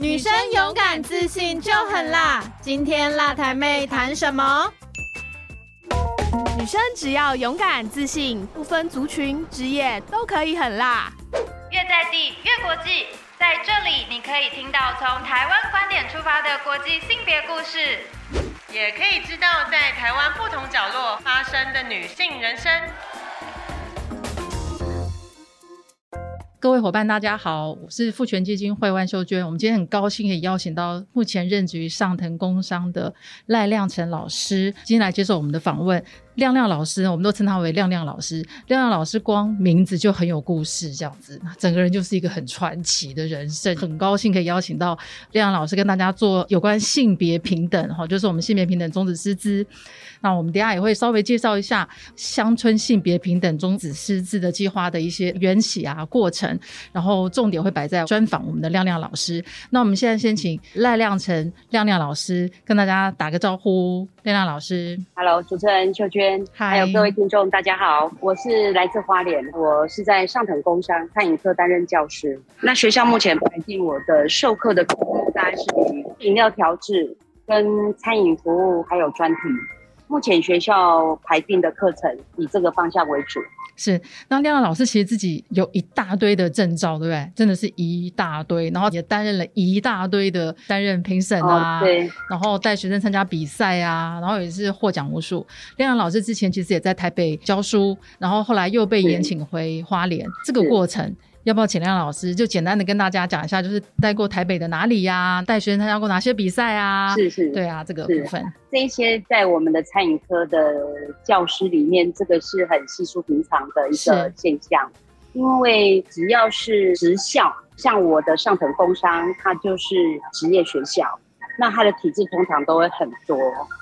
女生勇敢自信就很辣。今天辣台妹谈什么？女生只要勇敢自信，不分族群、职业都可以很辣。越在地越国际，在这里你可以听到从台湾观点出发的国际性别故事，也可以知道在台湾不同角落发生的女性人生。各位伙伴，大家好，我是富权基金会万秀娟。我们今天很高兴可以邀请到目前任职于上腾工商的赖亮成老师，今天来接受我们的访问。亮亮老师，我们都称他为亮亮老师。亮亮老师光名字就很有故事，这样子，整个人就是一个很传奇的人生。很高兴可以邀请到亮亮老师跟大家做有关性别平等哈，就是我们性别平等宗旨师资。那我们等下也会稍微介绍一下乡村性别平等宗旨师资的计划的一些缘起啊过程，然后重点会摆在专访我们的亮亮老师。那我们现在先请赖亮成亮亮老师跟大家打个招呼。亮亮老师，Hello，主持人秋娟，还有各位听众，大家好，我是来自花莲，我是在上腾工商餐饮科担任教师。那学校目前排定我的授课的科目大概是以饮料调制、跟餐饮服务还有专题。目前学校排定的课程以这个方向为主。是，那亮亮老师其实自己有一大堆的证照，对不对？真的是一大堆，然后也担任了一大堆的担任评审啊，对，然后带学生参加比赛啊，然后也是获奖无数。亮亮老师之前其实也在台北教书，然后后来又被延请回花莲，这个过程。要不要请亮老师就简单的跟大家讲一下，就是带过台北的哪里呀？带学生参加过哪些比赛啊？是是，对啊，这个部分，这些在我们的餐饮科的教师里面，这个是很稀疏平常的一个现象。因为只要是职校，像我的上腾工商，它就是职业学校。那它的体制通常都会很多，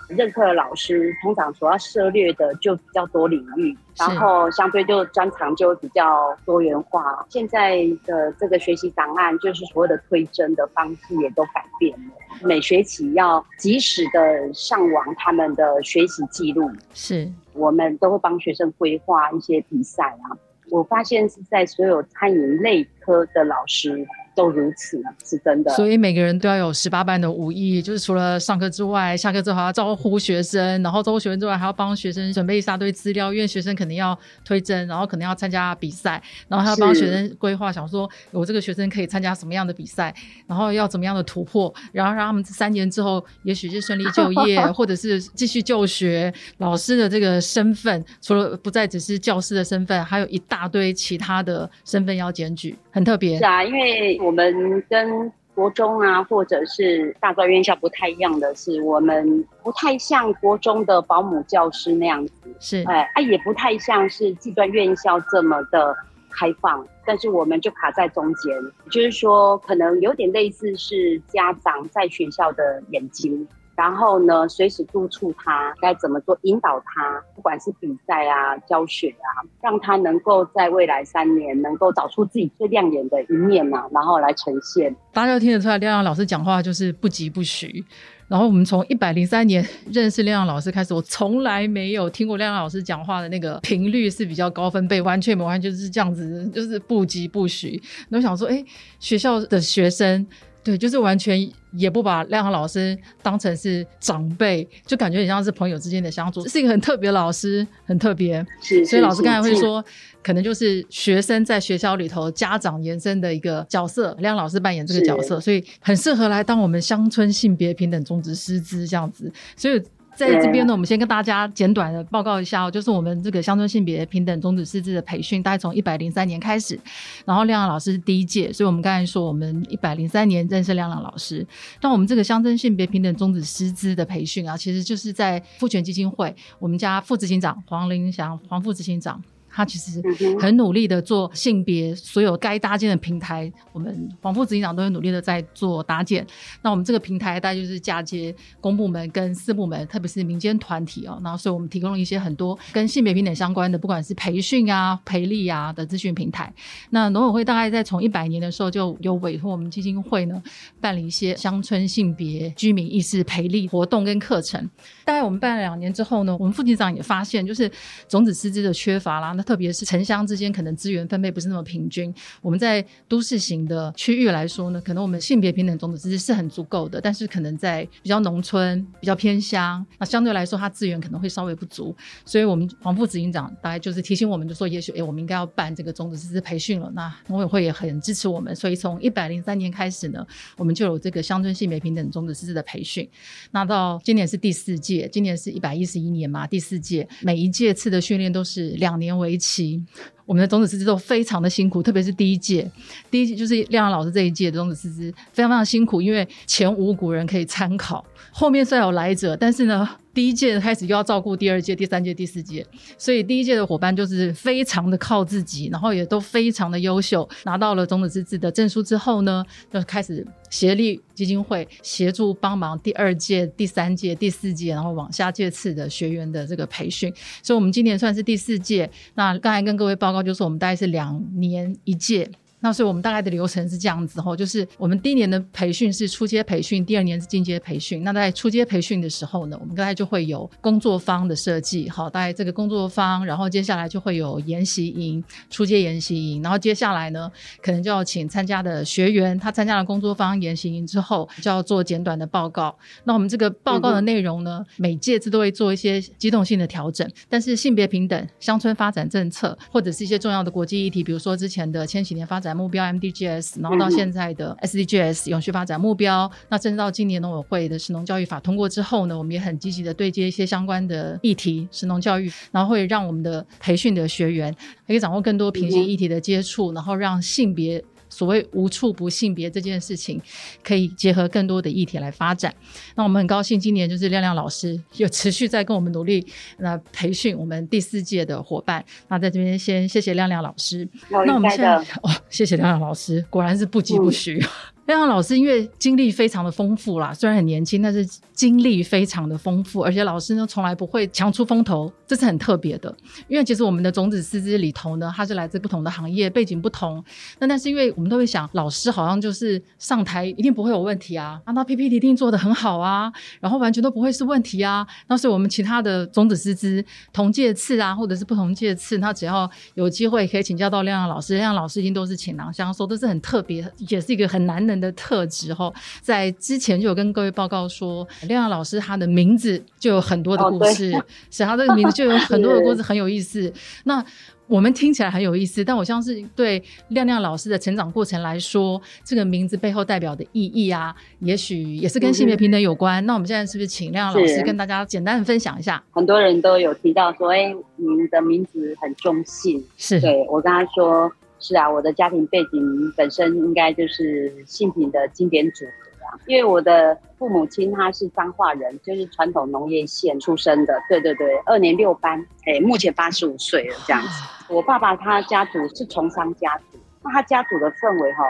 任课的老师通常所要涉猎的就比较多领域，然后相对就专长就比较多元化。现在的这个学习档案，就是所有的推甄的方式也都改变了，每学期要及时的上网他们的学习记录，是我们都会帮学生规划一些比赛啊。我发现是在所有餐饮类科的老师。都如此，是真的。所以每个人都要有十八般的武艺，就是除了上课之外，下课之后还要招呼学生，然后招呼学生之外，还要帮学生准备一大堆资料，因为学生肯定要推甄，然后可能要参加比赛，然后还要帮学生规划，想说我这个学生可以参加什么样的比赛，然后要怎么样的突破，然后让他们三年之后，也许是顺利就业，或者是继续就学。老师的这个身份，除了不再只是教师的身份，还有一大堆其他的身份要检举，很特别。是啊，因为。我们跟国中啊，或者是大专院校不太一样的是，我们不太像国中的保姆教师那样子，是。哎哎，也不太像是技专院校这么的开放，但是我们就卡在中间，就是说可能有点类似是家长在学校的眼睛。然后呢，随时督促他该怎么做，引导他，不管是比赛啊、教学啊，让他能够在未来三年能够找出自己最亮眼的一面呐，然后来呈现。大家都听得出来，亮亮老师讲话就是不疾不徐。然后我们从一百零三年认识亮亮老师开始，我从来没有听过亮亮老师讲话的那个频率是比较高分贝，完全完全就是这样子，就是不疾不徐。我想说，哎，学校的学生。对，就是完全也不把亮老师当成是长辈，就感觉很像是朋友之间的相处，是一个很特别的老师，很特别。是，所以老师刚才会说，可能就是学生在学校里头家长延伸的一个角色，亮老师扮演这个角色，所以很适合来当我们乡村性别平等中职师资这样子，所以。在这边呢，我们先跟大家简短的报告一下，就是我们这个乡村性别平等终止师资的培训，大概从一百零三年开始，然后亮亮老师是第一届，所以我们刚才说我们一百零三年认识亮亮老师。那我们这个乡村性别平等终止师资的培训啊，其实就是在父权基金会，我们家副执行长黄林祥黄副执行长。他其实很努力的做性别所有该搭建的平台，我们黄副执行长都很努力的在做搭建。那我们这个平台大概就是嫁接公部门跟私部门，特别是民间团体哦。然后所以我们提供了一些很多跟性别平等相关的，不管是培训啊、培力啊的资讯平台。那农委会大概在从一百年的时候就有委托我们基金会呢办理一些乡村性别居民意识培力活动跟课程。大概我们办了两年之后呢，我们副局长也发现就是种子师资的缺乏啦。那特别是城乡之间可能资源分配不是那么平均。我们在都市型的区域来说呢，可能我们性别平等种子师是很足够的，但是可能在比较农村、比较偏乡，那相对来说它资源可能会稍微不足。所以，我们黄副执行长大概就是提醒我们，就说也许哎，我们应该要办这个种子师培训了。那农委会也很支持我们，所以从一百零三年开始呢，我们就有这个乡村性别平等种子师的培训。那到今年是第四届，今年是一百一十一年嘛，第四届，每一届次的训练都是两年为期。我们的种子师资都非常的辛苦，特别是第一届，第一届就是亮亮老师这一届的种子师资非常非常辛苦，因为前无古人可以参考，后面虽然有来者，但是呢。第一届开始又要照顾第二届、第三届、第四届，所以第一届的伙伴就是非常的靠自己，然后也都非常的优秀，拿到了种子之子的证书之后呢，就开始协力基金会协助帮忙第二届、第三届、第四届，然后往下届次的学员的这个培训。所以，我们今年算是第四届。那刚才跟各位报告，就是我们大概是两年一届。那所以我们大概的流程是这样子吼，就是我们第一年的培训是初阶培训，第二年是进阶培训。那在初阶培训的时候呢，我们大概就会有工作坊的设计，好，大概这个工作坊，然后接下来就会有研习营，初阶研习营，然后接下来呢，可能就要请参加的学员，他参加了工作坊、研习营之后，就要做简短的报告。那我们这个报告的内容呢，每届次都会做一些机动性的调整，但是性别平等、乡村发展政策，或者是一些重要的国际议题，比如说之前的千禧年发展。目标 MDGs，然后到现在的 SDGs 永续发展目标，那甚至到今年农委会的神农教育法通过之后呢，我们也很积极的对接一些相关的议题，神农教育，然后会让我们的培训的学员可以掌握更多平行议题的接触，然后让性别。所谓无处不性别这件事情，可以结合更多的议题来发展。那我们很高兴，今年就是亮亮老师有持续在跟我们努力，那培训我们第四届的伙伴。那在这边先谢谢亮亮老师。那我们现在哦，谢谢亮亮老师，果然是不疾不徐。亮亮老师因为经历非常的丰富啦，虽然很年轻，但是经历非常的丰富，而且老师呢从来不会强出风头，这是很特别的。因为其实我们的种子师资里头呢，他是来自不同的行业，背景不同。那但是因为我们都会想，老师好像就是上台一定不会有问题啊，那 PPT 一定做得很好啊，然后完全都不会是问题啊。那所以我们其他的种子师资同届次啊，或者是不同届次，他只要有机会可以请教到亮亮老师，亮亮老师一定都是倾囊相授，这是很特别，也是一个很难能。的特质哈，在之前就有跟各位报告说，亮亮老师他的名字就有很多的故事，是他这个名字就有 很多的故事，很有意思。那我们听起来很有意思，但我相信对亮亮老师的成长过程来说，这个名字背后代表的意义啊，也许也是跟性别平等有关。那我们现在是不是请亮亮老师跟大家简单的分享一下？很多人都有提到说，哎，您的名字很中性，是对我跟他说。是啊，我的家庭背景本身应该就是性平的经典组合啊。因为我的父母亲他是彰化人，就是传统农业县出生的。对对对，二年六班，哎，目前八十五岁了这样子。我爸爸他家族是从商家族，那他家族的氛围哈，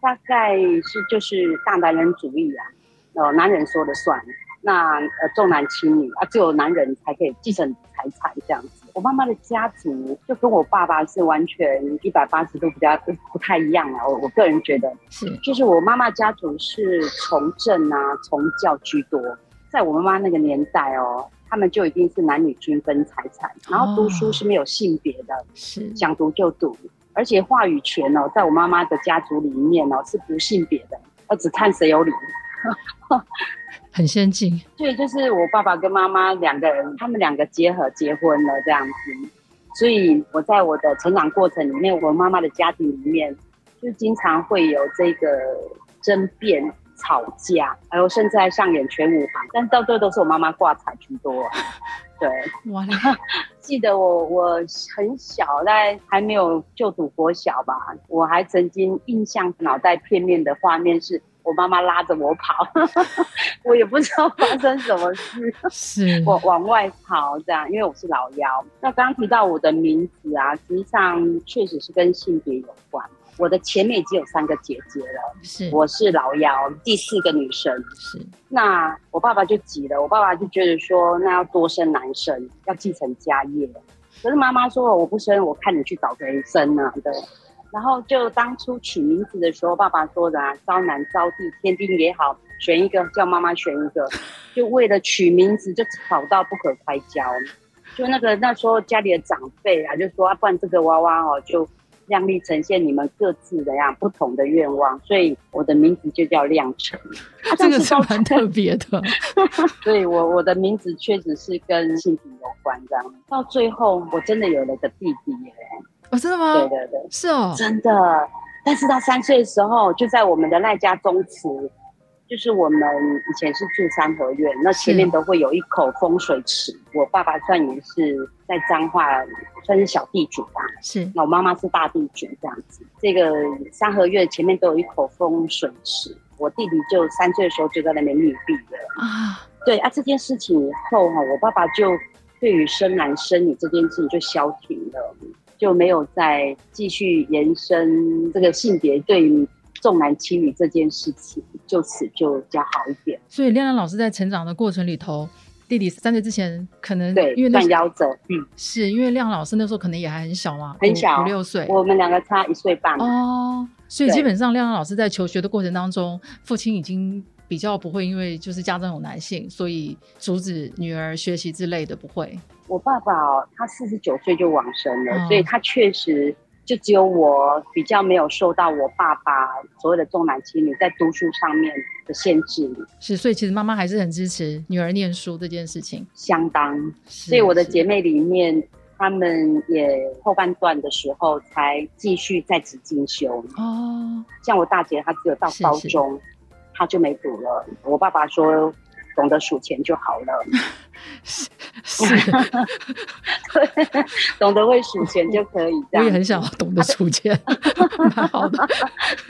大概是就是大男人主义啊，哦，男人说了算。那呃重男轻女啊，只有男人才可以继承财产这样子。我妈妈的家族就跟我爸爸是完全一百八十度比较不太一样啊。我我个人觉得是，就是我妈妈家族是从政啊、从教居多。在我妈妈那个年代哦，他们就一定是男女均分财产，然后读书是没有性别的，是想读就读，而且话语权哦，在我妈妈的家族里面哦是不性别的，而只看谁有理。很先进，对，就是我爸爸跟妈妈两个人，他们两个结合结婚了这样子，所以我在我的成长过程里面，我妈妈的家庭里面，就经常会有这个争辩、吵架，还有甚至还上演全武行，但到最后都是我妈妈挂彩居多。对，哇，记得我我很小，在还没有就读国小吧，我还曾经印象脑袋片面的画面是。我妈妈拉着我跑，我也不知道发生什么事，是我往外跑这样，因为我是老幺。那刚刚提到我的名字啊，实际上确实是跟性别有关。我的前面已经有三个姐姐了，是我是老幺，第四个女生。是那我爸爸就急了，我爸爸就觉得说，那要多生男生，要继承家业。可是妈妈说，我不生，我看你去找谁生呢？对。然后就当初取名字的时候，爸爸说的啊，招男招弟，天丁也好，选一个叫妈妈选一个，就为了取名字就吵到不可开交。就那个那时候家里的长辈啊，就说啊，不然这个娃娃哦，就亮丽呈现你们各自的呀不同的愿望，所以我的名字就叫亮成。啊这个是蛮特别的。所以我我的名字确实是跟性别有关这样。到最后，我真的有了个弟弟耶，哦，真的对吗？对对，是哦，真的。但是他三岁的时候，就在我们的赖家宗祠，就是我们以前是住三合院，那前面都会有一口风水池。我爸爸算也是在彰化算是小地主吧，是那我妈妈是大地主这样子。这个三合院前面都有一口风水池，我弟弟就三岁的时候就在那边溺毙了。啊，对啊，这件事情以后哈，我爸爸就对于生男生女这件事情就消停了，就没有再继续延伸这个性别对于重男轻女这件事情，就此就比较好一点。所以亮亮老师在成长的过程里头，弟弟三岁之前可能对因为，那算夭折，嗯，是因为亮老师那时候可能也还很小嘛，很小五六岁。我们两个差一岁半。哦，所以基本上亮亮老师在求学的过程当中，父亲已经比较不会因为就是家中有男性，所以阻止女儿学习之类的，不会。我爸爸哦，他四十九岁就往生了，嗯所以他确实就只有我比较没有受到我爸爸所谓的重男轻女在读书上面的限制，是，所以其实妈妈还是很支持女儿念书这件事情。相当。所所以我的姐妹里面，她们也后半段的时候才继续在职进修。哦，像我大姐，她只有到是是高中，她就没读了。我爸爸说，懂得数钱就好了，是，懂得会数钱就可以。这样我也很想要懂得数钱，蛮好的。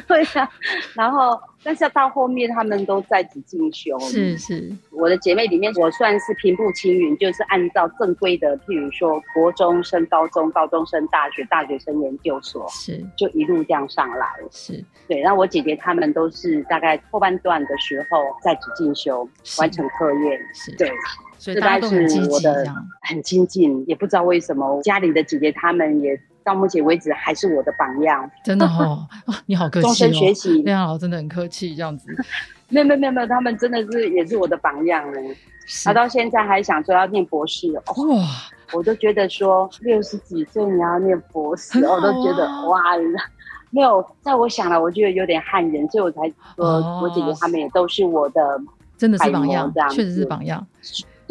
对呀、然后，但是到后面他们都在职进修。是是，我的姐妹里面，我算是平步青云，就是按照正规的，譬如说国中升高中，高中升大学，大学生研究所，是就一路这样上来。是对，然后我姐姐他们都是大概后半段的时候在职进修，完成课业。是，对，所以大概都很积极，是我的。很精进，也不知道为什么家里的姐姐她们也到目前为止还是我的榜样，真的 哦，你好客终气哦，身学习。亮亮老师真的很客气，这样子。没有没有没有没有，他们真的是也是我的榜样呢。是他到现在还想说要念博士哦，哇，我都觉得说六十几岁你要念博士，啊我都觉得哇，没有在我想了，我觉得有点汗颜，所以我才说、哦我姐姐他们也都是我的，真的是榜样，确实是榜样。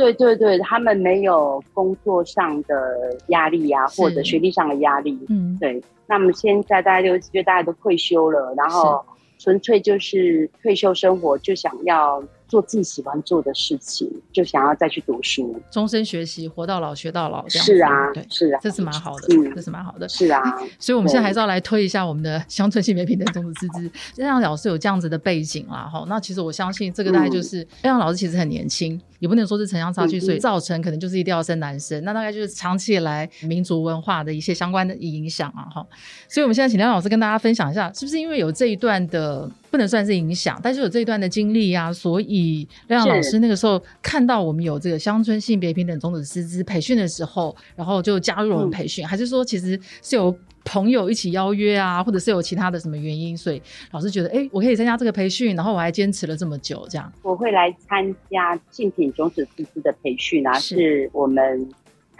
对对对，他们没有工作上的压力啊，或者学历上的压力，嗯，对。那么现在大家六十岁，大家都退休了，然后纯粹就是退休生活，就想要做自己喜欢做的事情，就想要再去读书。终身学习，活到老学到老，这样是啊对，，是啊，这是蛮好的，嗯这是蛮好的。是啊，所以，我们现在还是要来推一下我们的乡村性别平等种子师资。亮亮老师有这样子的背景啦，哈，那其实我相信这个大概就是亮亮老师其实很年轻，也不能说是城乡差距，所以造成可能就是一定要生男生。那大概就是长期以来民族文化的一些相关的影响啊，哈。所以我们现在请亮亮老师跟大家分享一下，是不是因为有这一段的不能算是影响，但是有这一段的经历啊，所以亮亮老师那个时候看到我们有这个乡村性别平等种子师资培训的时候，然后就加入了我们嗯。培训，还是说其实是有朋友一起邀约啊，或者是有其他的什么原因，所以老师觉得，哎，我可以参加这个培训，然后我还坚持了这么久，这样。我会来参加性品种子师资的培训啊，是。是我们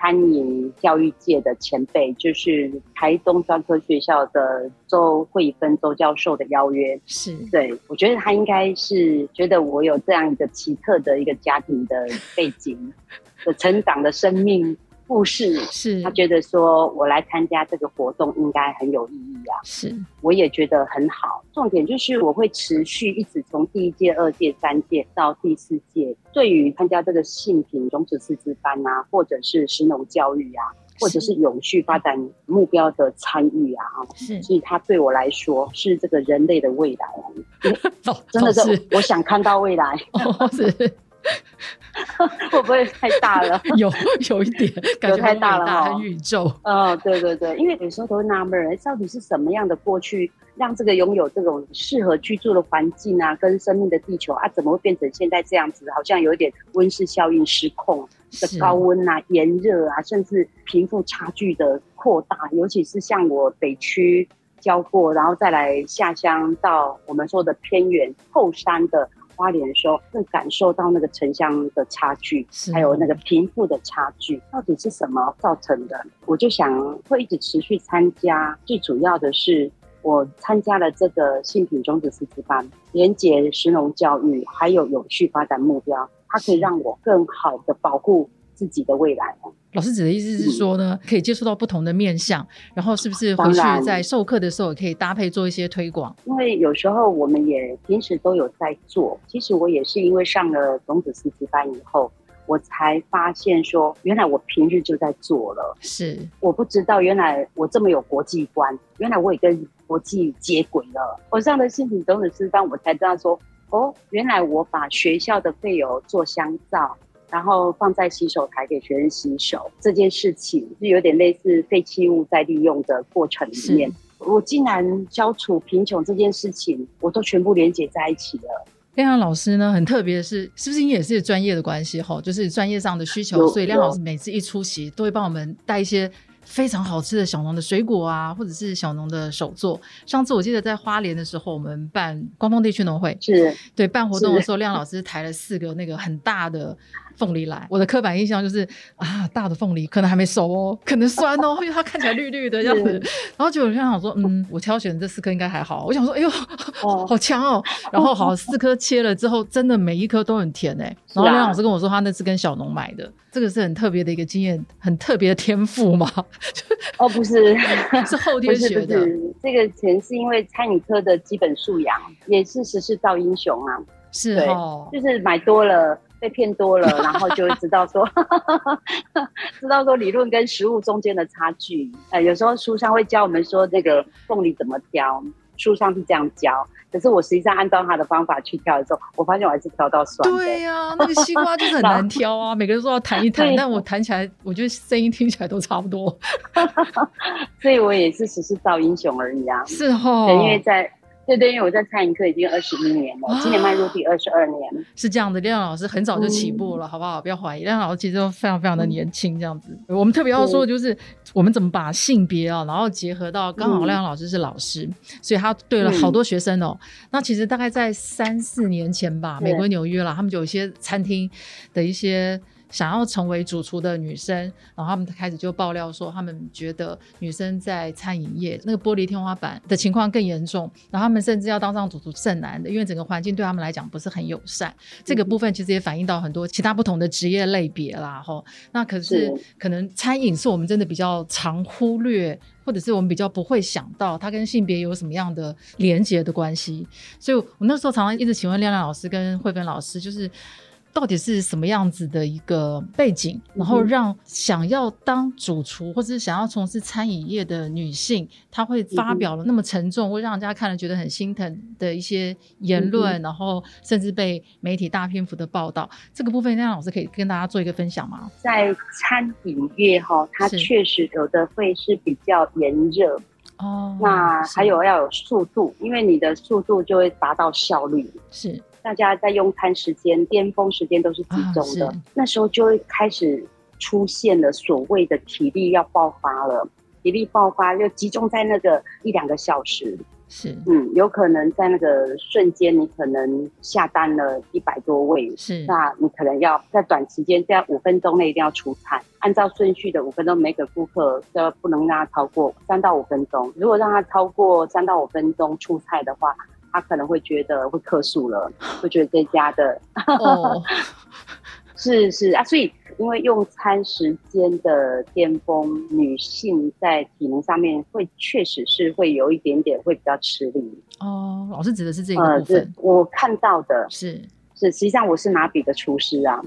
餐饮教育界的前辈，就是台东专科学校的周慧芬周教授的邀约。是对我觉得他应该是觉得我有这样一个奇特的一个家庭的背景 的成长的生命故事，是。他觉得说我来参加这个活动应该很有意义啊。是。我也觉得很好。重点就是我会持续一直从第一届、二届、三届到第四届，对于参加这个性品种子师资班啊，或者是食农教育啊，或者是永续发展目标的参与啊，是。所以它对我来说是这个人类的未来啊，真的是。我想看到未来，哦是 会不会太大了？有有一点 感觉有太大，了哦很宇宙，哦，对对对，因为有时候都会纳闷儿，到底是什么样的过去让这个拥有这种适合居住的环境啊，跟生命的地球啊，怎么会变成现在这样子？好像有一点温室效应失控的高温啊、炎热啊，甚至贫富差距的扩大，尤其是像我北区教过，然后再来下乡到我们说的偏远后山的。花莲的时候，更感受到那个城乡的差距，是还有那个贫富的差距，到底是什么造成的？我就想会一直持续参加，最主要的是。我参加了这个性品种子师资班，连接食农教育，还有永续发展目标，它可以让我更好的保护自己的未来。老师指的意思是说呢，可以接触到不同的面向，然后是不是回去在授课的时候也可以搭配做一些推广？因为有时候我们也平时都有在做，其实我也是因为上了种子师资班以后，我才发现说，原来我平日就在做了。是我不知道原来我这么有国际观，原来我也跟国际接轨了。我上了性品种子师班，我才知道说，哦，原来我把学校的废油做香皂，然后放在洗手台给学生洗手这件事情，是有点类似废弃物再利用的过程里面。我竟然消除贫穷这件事情，我都全部连接在一起了。亮亮老师呢，很特别的是，是不是因为也是专业的关系哈？就是专业上的需求，所以亮老师每次一出席都会帮我们带一些非常好吃的小农的水果啊，或者是小农的手作。上次我记得在花莲的时候，我们办光丰地区农会，是对办活动的是时候，亮老师抬了四个那个很大的凤梨来。我的刻板印象就是啊，大的凤梨可能还没熟哦，可能酸哦，因为它看起来绿绿的这样子。然后结果亮想说，嗯，我挑选的这四颗应该还好。我想说，哎呦，哦 好强哦。然后好，四颗切了之后，真的每一颗都很甜哎。然后梁老师跟我说，他那是跟小农买的，这个是很特别的一个经验，很特别的天赋嘛，哦，不是，是后天学的。是，这个钱是因为餐饮科的基本素养，也是时势造英雄啊。是哦，就是买多了，被骗多了，然后就会知道说，知道说理论跟实物中间的差距。呃，有时候书上会教我们说那个凤梨怎么挑，书上是这样教，可是我实际上按照他的方法去挑的时候，我发现我还是挑到酸的。对呀、那个西瓜就是很 难挑啊，每个人说要弹一弹，但我弹起来，我觉得声音听起来都差不多。所以我也是只是造英雄而已啊。是哦，因为在对对，因为我在餐饮科已经二十一年了，今年迈入第二十二年。是这样的，亮老师很早就起步了，好不好？不要怀疑，亮老师其实都非常非常的年轻，这样子。我们特别要说的就是，我们怎么把性别啊，然后结合到刚好亮老师是老师，所以他对了好多学生哦。那其实大概在三四年前吧，美国纽约啦，他们就有一些餐厅的一些。想要成为主厨的女生，然后他们开始就爆料说，他们觉得女生在餐饮业那个玻璃天花板的情况更严重，然后他们甚至要当上主厨甚难的，因为整个环境对他们来讲不是很友善。这个部分其实也反映到很多其他不同的职业类别啦，吼。那可是可能餐饮是我们真的比较常忽略，或者是我们比较不会想到它跟性别有什么样的连结的关系。所以我那时候常常一直请问亮亮老师跟慧芬老师，就是。到底是什么样子的一个背景，然后让想要当主厨或者是想要从事餐饮业的女性，她会发表了那么沉重，会让人家看了觉得很心疼的一些言论，然后甚至被媒体大篇幅的报道。这个部分，那老师可以跟大家做一个分享吗？在餐饮业哈，它确实有的会是比较炎热，哦，那还有要有速度，因为你的速度就会达到效率。是大家在用餐时间巅峰时间都是集中的，啊那时候就会开始出现了所谓的体力要爆发了。体力爆发就集中在那个一两个小时，是。嗯，有可能在那个瞬间，你可能下单了一百多位，是。那你可能要在短时间，在五分钟内一定要出餐，按照顺序的五分钟，每个顾客都不能让他超过三到五分钟。如果让他超过三到五分钟出菜的话，他可能会觉得会客诉了，会觉得这家的哦，是是啊，所以因为用餐时间的巅峰，女性在体能上面会确实是会有一点点会比较吃力。哦，老师指的是这个呃，这部分，我看到的是是，实际上我是拿笔的厨师啊，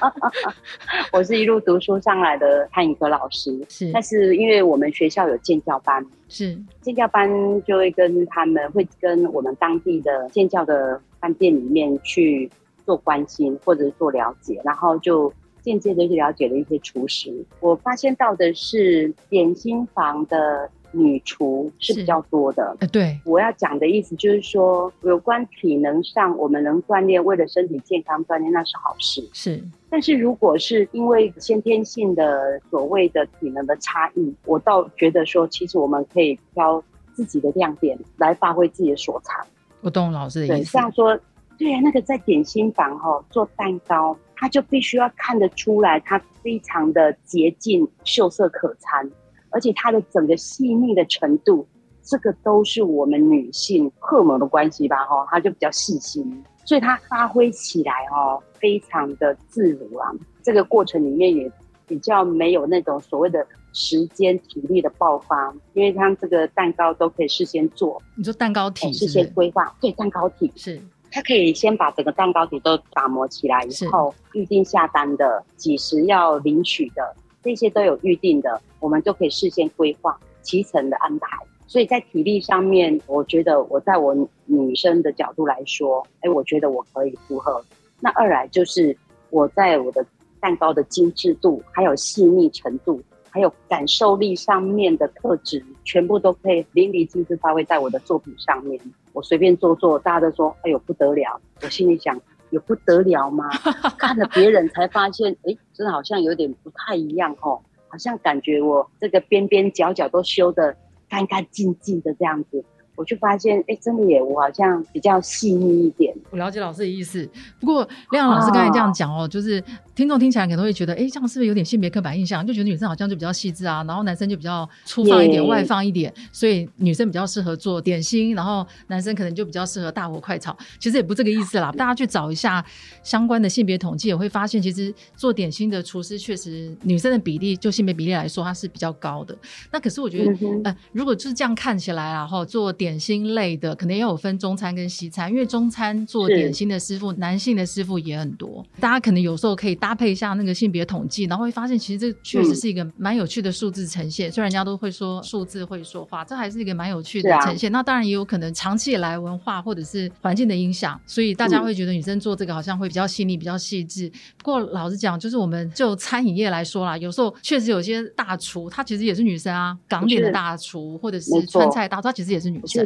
我是一路读书上来的餐饮科老师。是但是因为我们学校有建教班，是建教班就会跟他们会跟我们当地的建教的饭店里面去做关心或者是做了解，然后就间接的去了解了一些厨师。我发现到的是点心房的女厨是是比较多的。呃对我要讲的意思就是说，有关体能上，我们能锻炼，为了身体健康锻炼那是好事。是但是如果是因为先天性的所谓的体能的差异，我倒觉得说，其实我们可以挑自己的亮点来发挥自己的所长。我懂老师的，意思，像说对啊，那个在点心房哈、做蛋糕，他就必须要看得出来，他非常的洁净、秀色可餐，而且它的整个细腻的程度，这个都是我们女性荷尔蒙的关系吧哈、它就比较细心，所以它发挥起来哦，非常的自如啊。这个过程里面也比较没有那种所谓的时间体力的爆发，因为它这个蛋糕都可以事先做，你说蛋糕体哎事先？规划，对蛋糕体。是它可以先把整个蛋糕体都打磨起来，以后预定下单的、几时要领取的，这些都有预定的，我们就可以事先规划骑程的安排。所以在体力上面，我觉得我在我女生的角度来说，哎，我觉得我可以负荷。那二来就是我在我的蛋糕的精致度，还有细腻程度，还有感受力上面的特质，全部都可以淋漓尽致发挥在我的作品上面。我随便做做，大家都说：“哎呦不得了！”我心里想：有不得了吗？看了别人才发现，哎，真的好像有点不太一样哦，好像感觉我这个边边角角都修的干干净净的这样子。我就发现，哎，真的耶，我好像比较细腻一点。我了解老师的意思。不过亮老师刚才这样讲哦，就是听众听起来可能会觉得，哎，这样是不是有点性别刻板印象？就觉得女生好像就比较细致啊，然后男生就比较粗放一点、外放一点，所以女生比较适合做点心，然后男生可能就比较适合大火快炒。其实也不这个意思啦，大家去找一下相关的性别统计，也会发现，其实做点心的厨师确实女生的比例，就性别比例来说，它是比较高的。那可是我觉得嗯，呃，如果就是这样看起来啊，哈，做点心类的，可能也有分中餐跟西餐，因为中餐做点心的师傅，男性的师傅也很多。大家可能有时候可以搭配一下那个性别统计，然后会发现，其实这确实嗯是一个蛮有趣的数字呈现。虽然人家都会说数字会说话，这还是一个蛮有趣的呈现。那当然也有可能长期以来文化或者是环境的影响，所以大家嗯会觉得女生做这个好像会比较细腻、比较细致。不过老实讲，就是我们就餐饮业来说啦，有时候确实有些大厨，她其实也是女生啊，港点的大厨或者是川菜大厨，她其实也是女生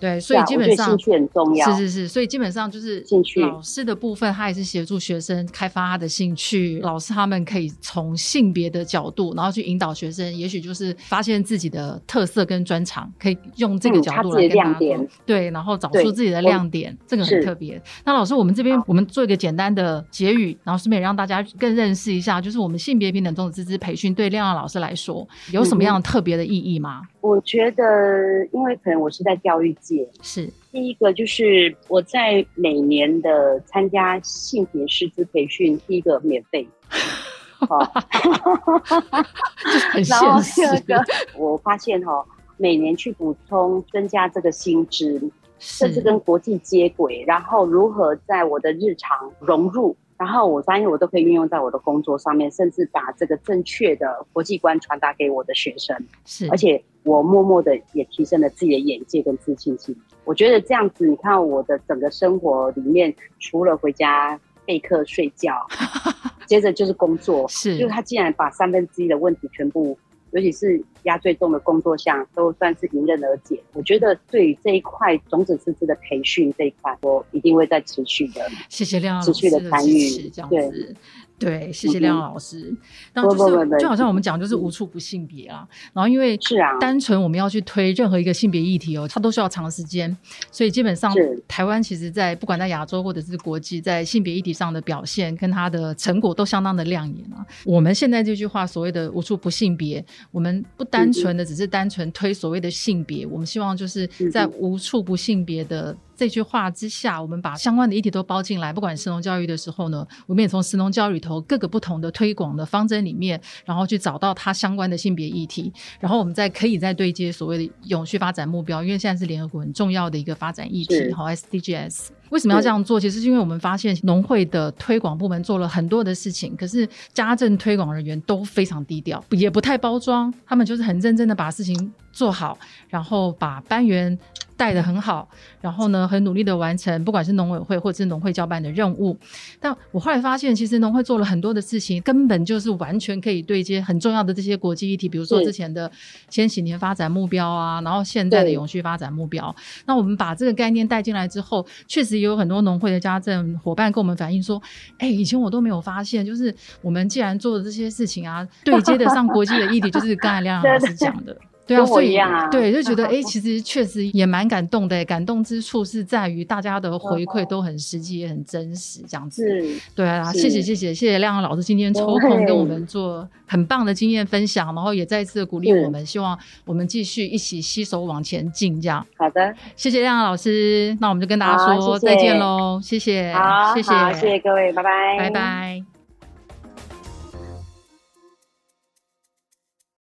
对，所以基本上兴趣很重要。是是是，所以基本上就是兴趣老师的部分，他也是协助学生开发他的兴趣。老师他们可以从性别的角度，然后去引导学生，也许就是发现自己的特色跟专长，可以用这个嗯角度来跟大家做亮点对，然后找出自己的亮点，这个很特别。那老师，我们这边我们做一个简单的结语，然后顺便让大家更认识一下，就是我们性别平等中的师资培训对亮亮老师来说有什么样特别的意义吗？我觉得，因为可能我是在教育界，是第一个就是我在每年的参加性别师资培训，第一个免费。然后第二个，我发现哈、每年去补充增加这个薪资，甚至是跟国际接轨，然后如何在我的日常融入，然后我发现我都可以运用在我的工作上面，甚至把这个正确的国际观传达给我的学生，是，而且我默默的也提升了自己的眼界跟自信心。我觉得这样子，你看我的整个生活里面，除了回家备课睡觉，接着就是工作，是。就是他竟然把三分之一的问题全部，尤其是压最重的工作项，都算是迎刃而解。我觉得对于这一块种子师资的培训这一块，我一定会再持续的。谢谢亮亮持老师的参与支持，这样对子。对，谢谢亮亮老师。然不后就是就好像我们讲，就是无处不性别啊。然后因为是啊单纯我们要去推任何一个性别议题哦，它都需要长时间。所以基本上台湾其实在不管在亚洲或者是国际，在性别议题上的表现跟它的成果都相当的亮眼啊。我们现在这句话所谓的无处不性别，我们不单纯的只是单纯推所谓的性别，我们希望就是在无处不性别的。这句话之下，我们把相关的议题都包进来。不管神农教育的时候呢，我们也从神农教育里头各个不同的推广的方针里面，然后去找到它相关的性别议题，然后我们再可以再对接所谓的永续发展目标，因为现在是联合国很重要的一个发展议题，是好 SDGs。为什么要这样做？其实是因为我们发现农会的推广部门做了很多的事情，可是家政推广人员都非常低调，也不太包装，他们就是很认真的把事情做好，然后把班员带的很好，然后呢，很努力的完成，不管是农委会或者是农会交办的任务。但我后来发现，其实农会做了很多的事情，根本就是完全可以对接很重要的这些国际议题，比如说之前的千禧年发展目标啊，然后现在的永续发展目标。那我们把这个概念带进来之后，确实也有很多农会的家政伙伴跟我们反映说，哎，以前我都没有发现，就是我们既然做的这些事情啊，对接得上国际的议题，就是刚才亮亮老师讲的。对啊，所以对，就觉得哎、诶其实确实也蛮感动的。感动之处是在于大家的回馈都很实际，也很真实，这样子。是对啊，是谢谢谢谢谢谢亮亮老师今天抽空跟我们做很棒的经验分享，然后也再次鼓励我们，希望我们继续一起携手往前进，这样。好的，谢谢亮亮老师，那我们就跟大家说再见喽，谢谢，好，谢谢，好，谢谢各位，拜拜，拜拜。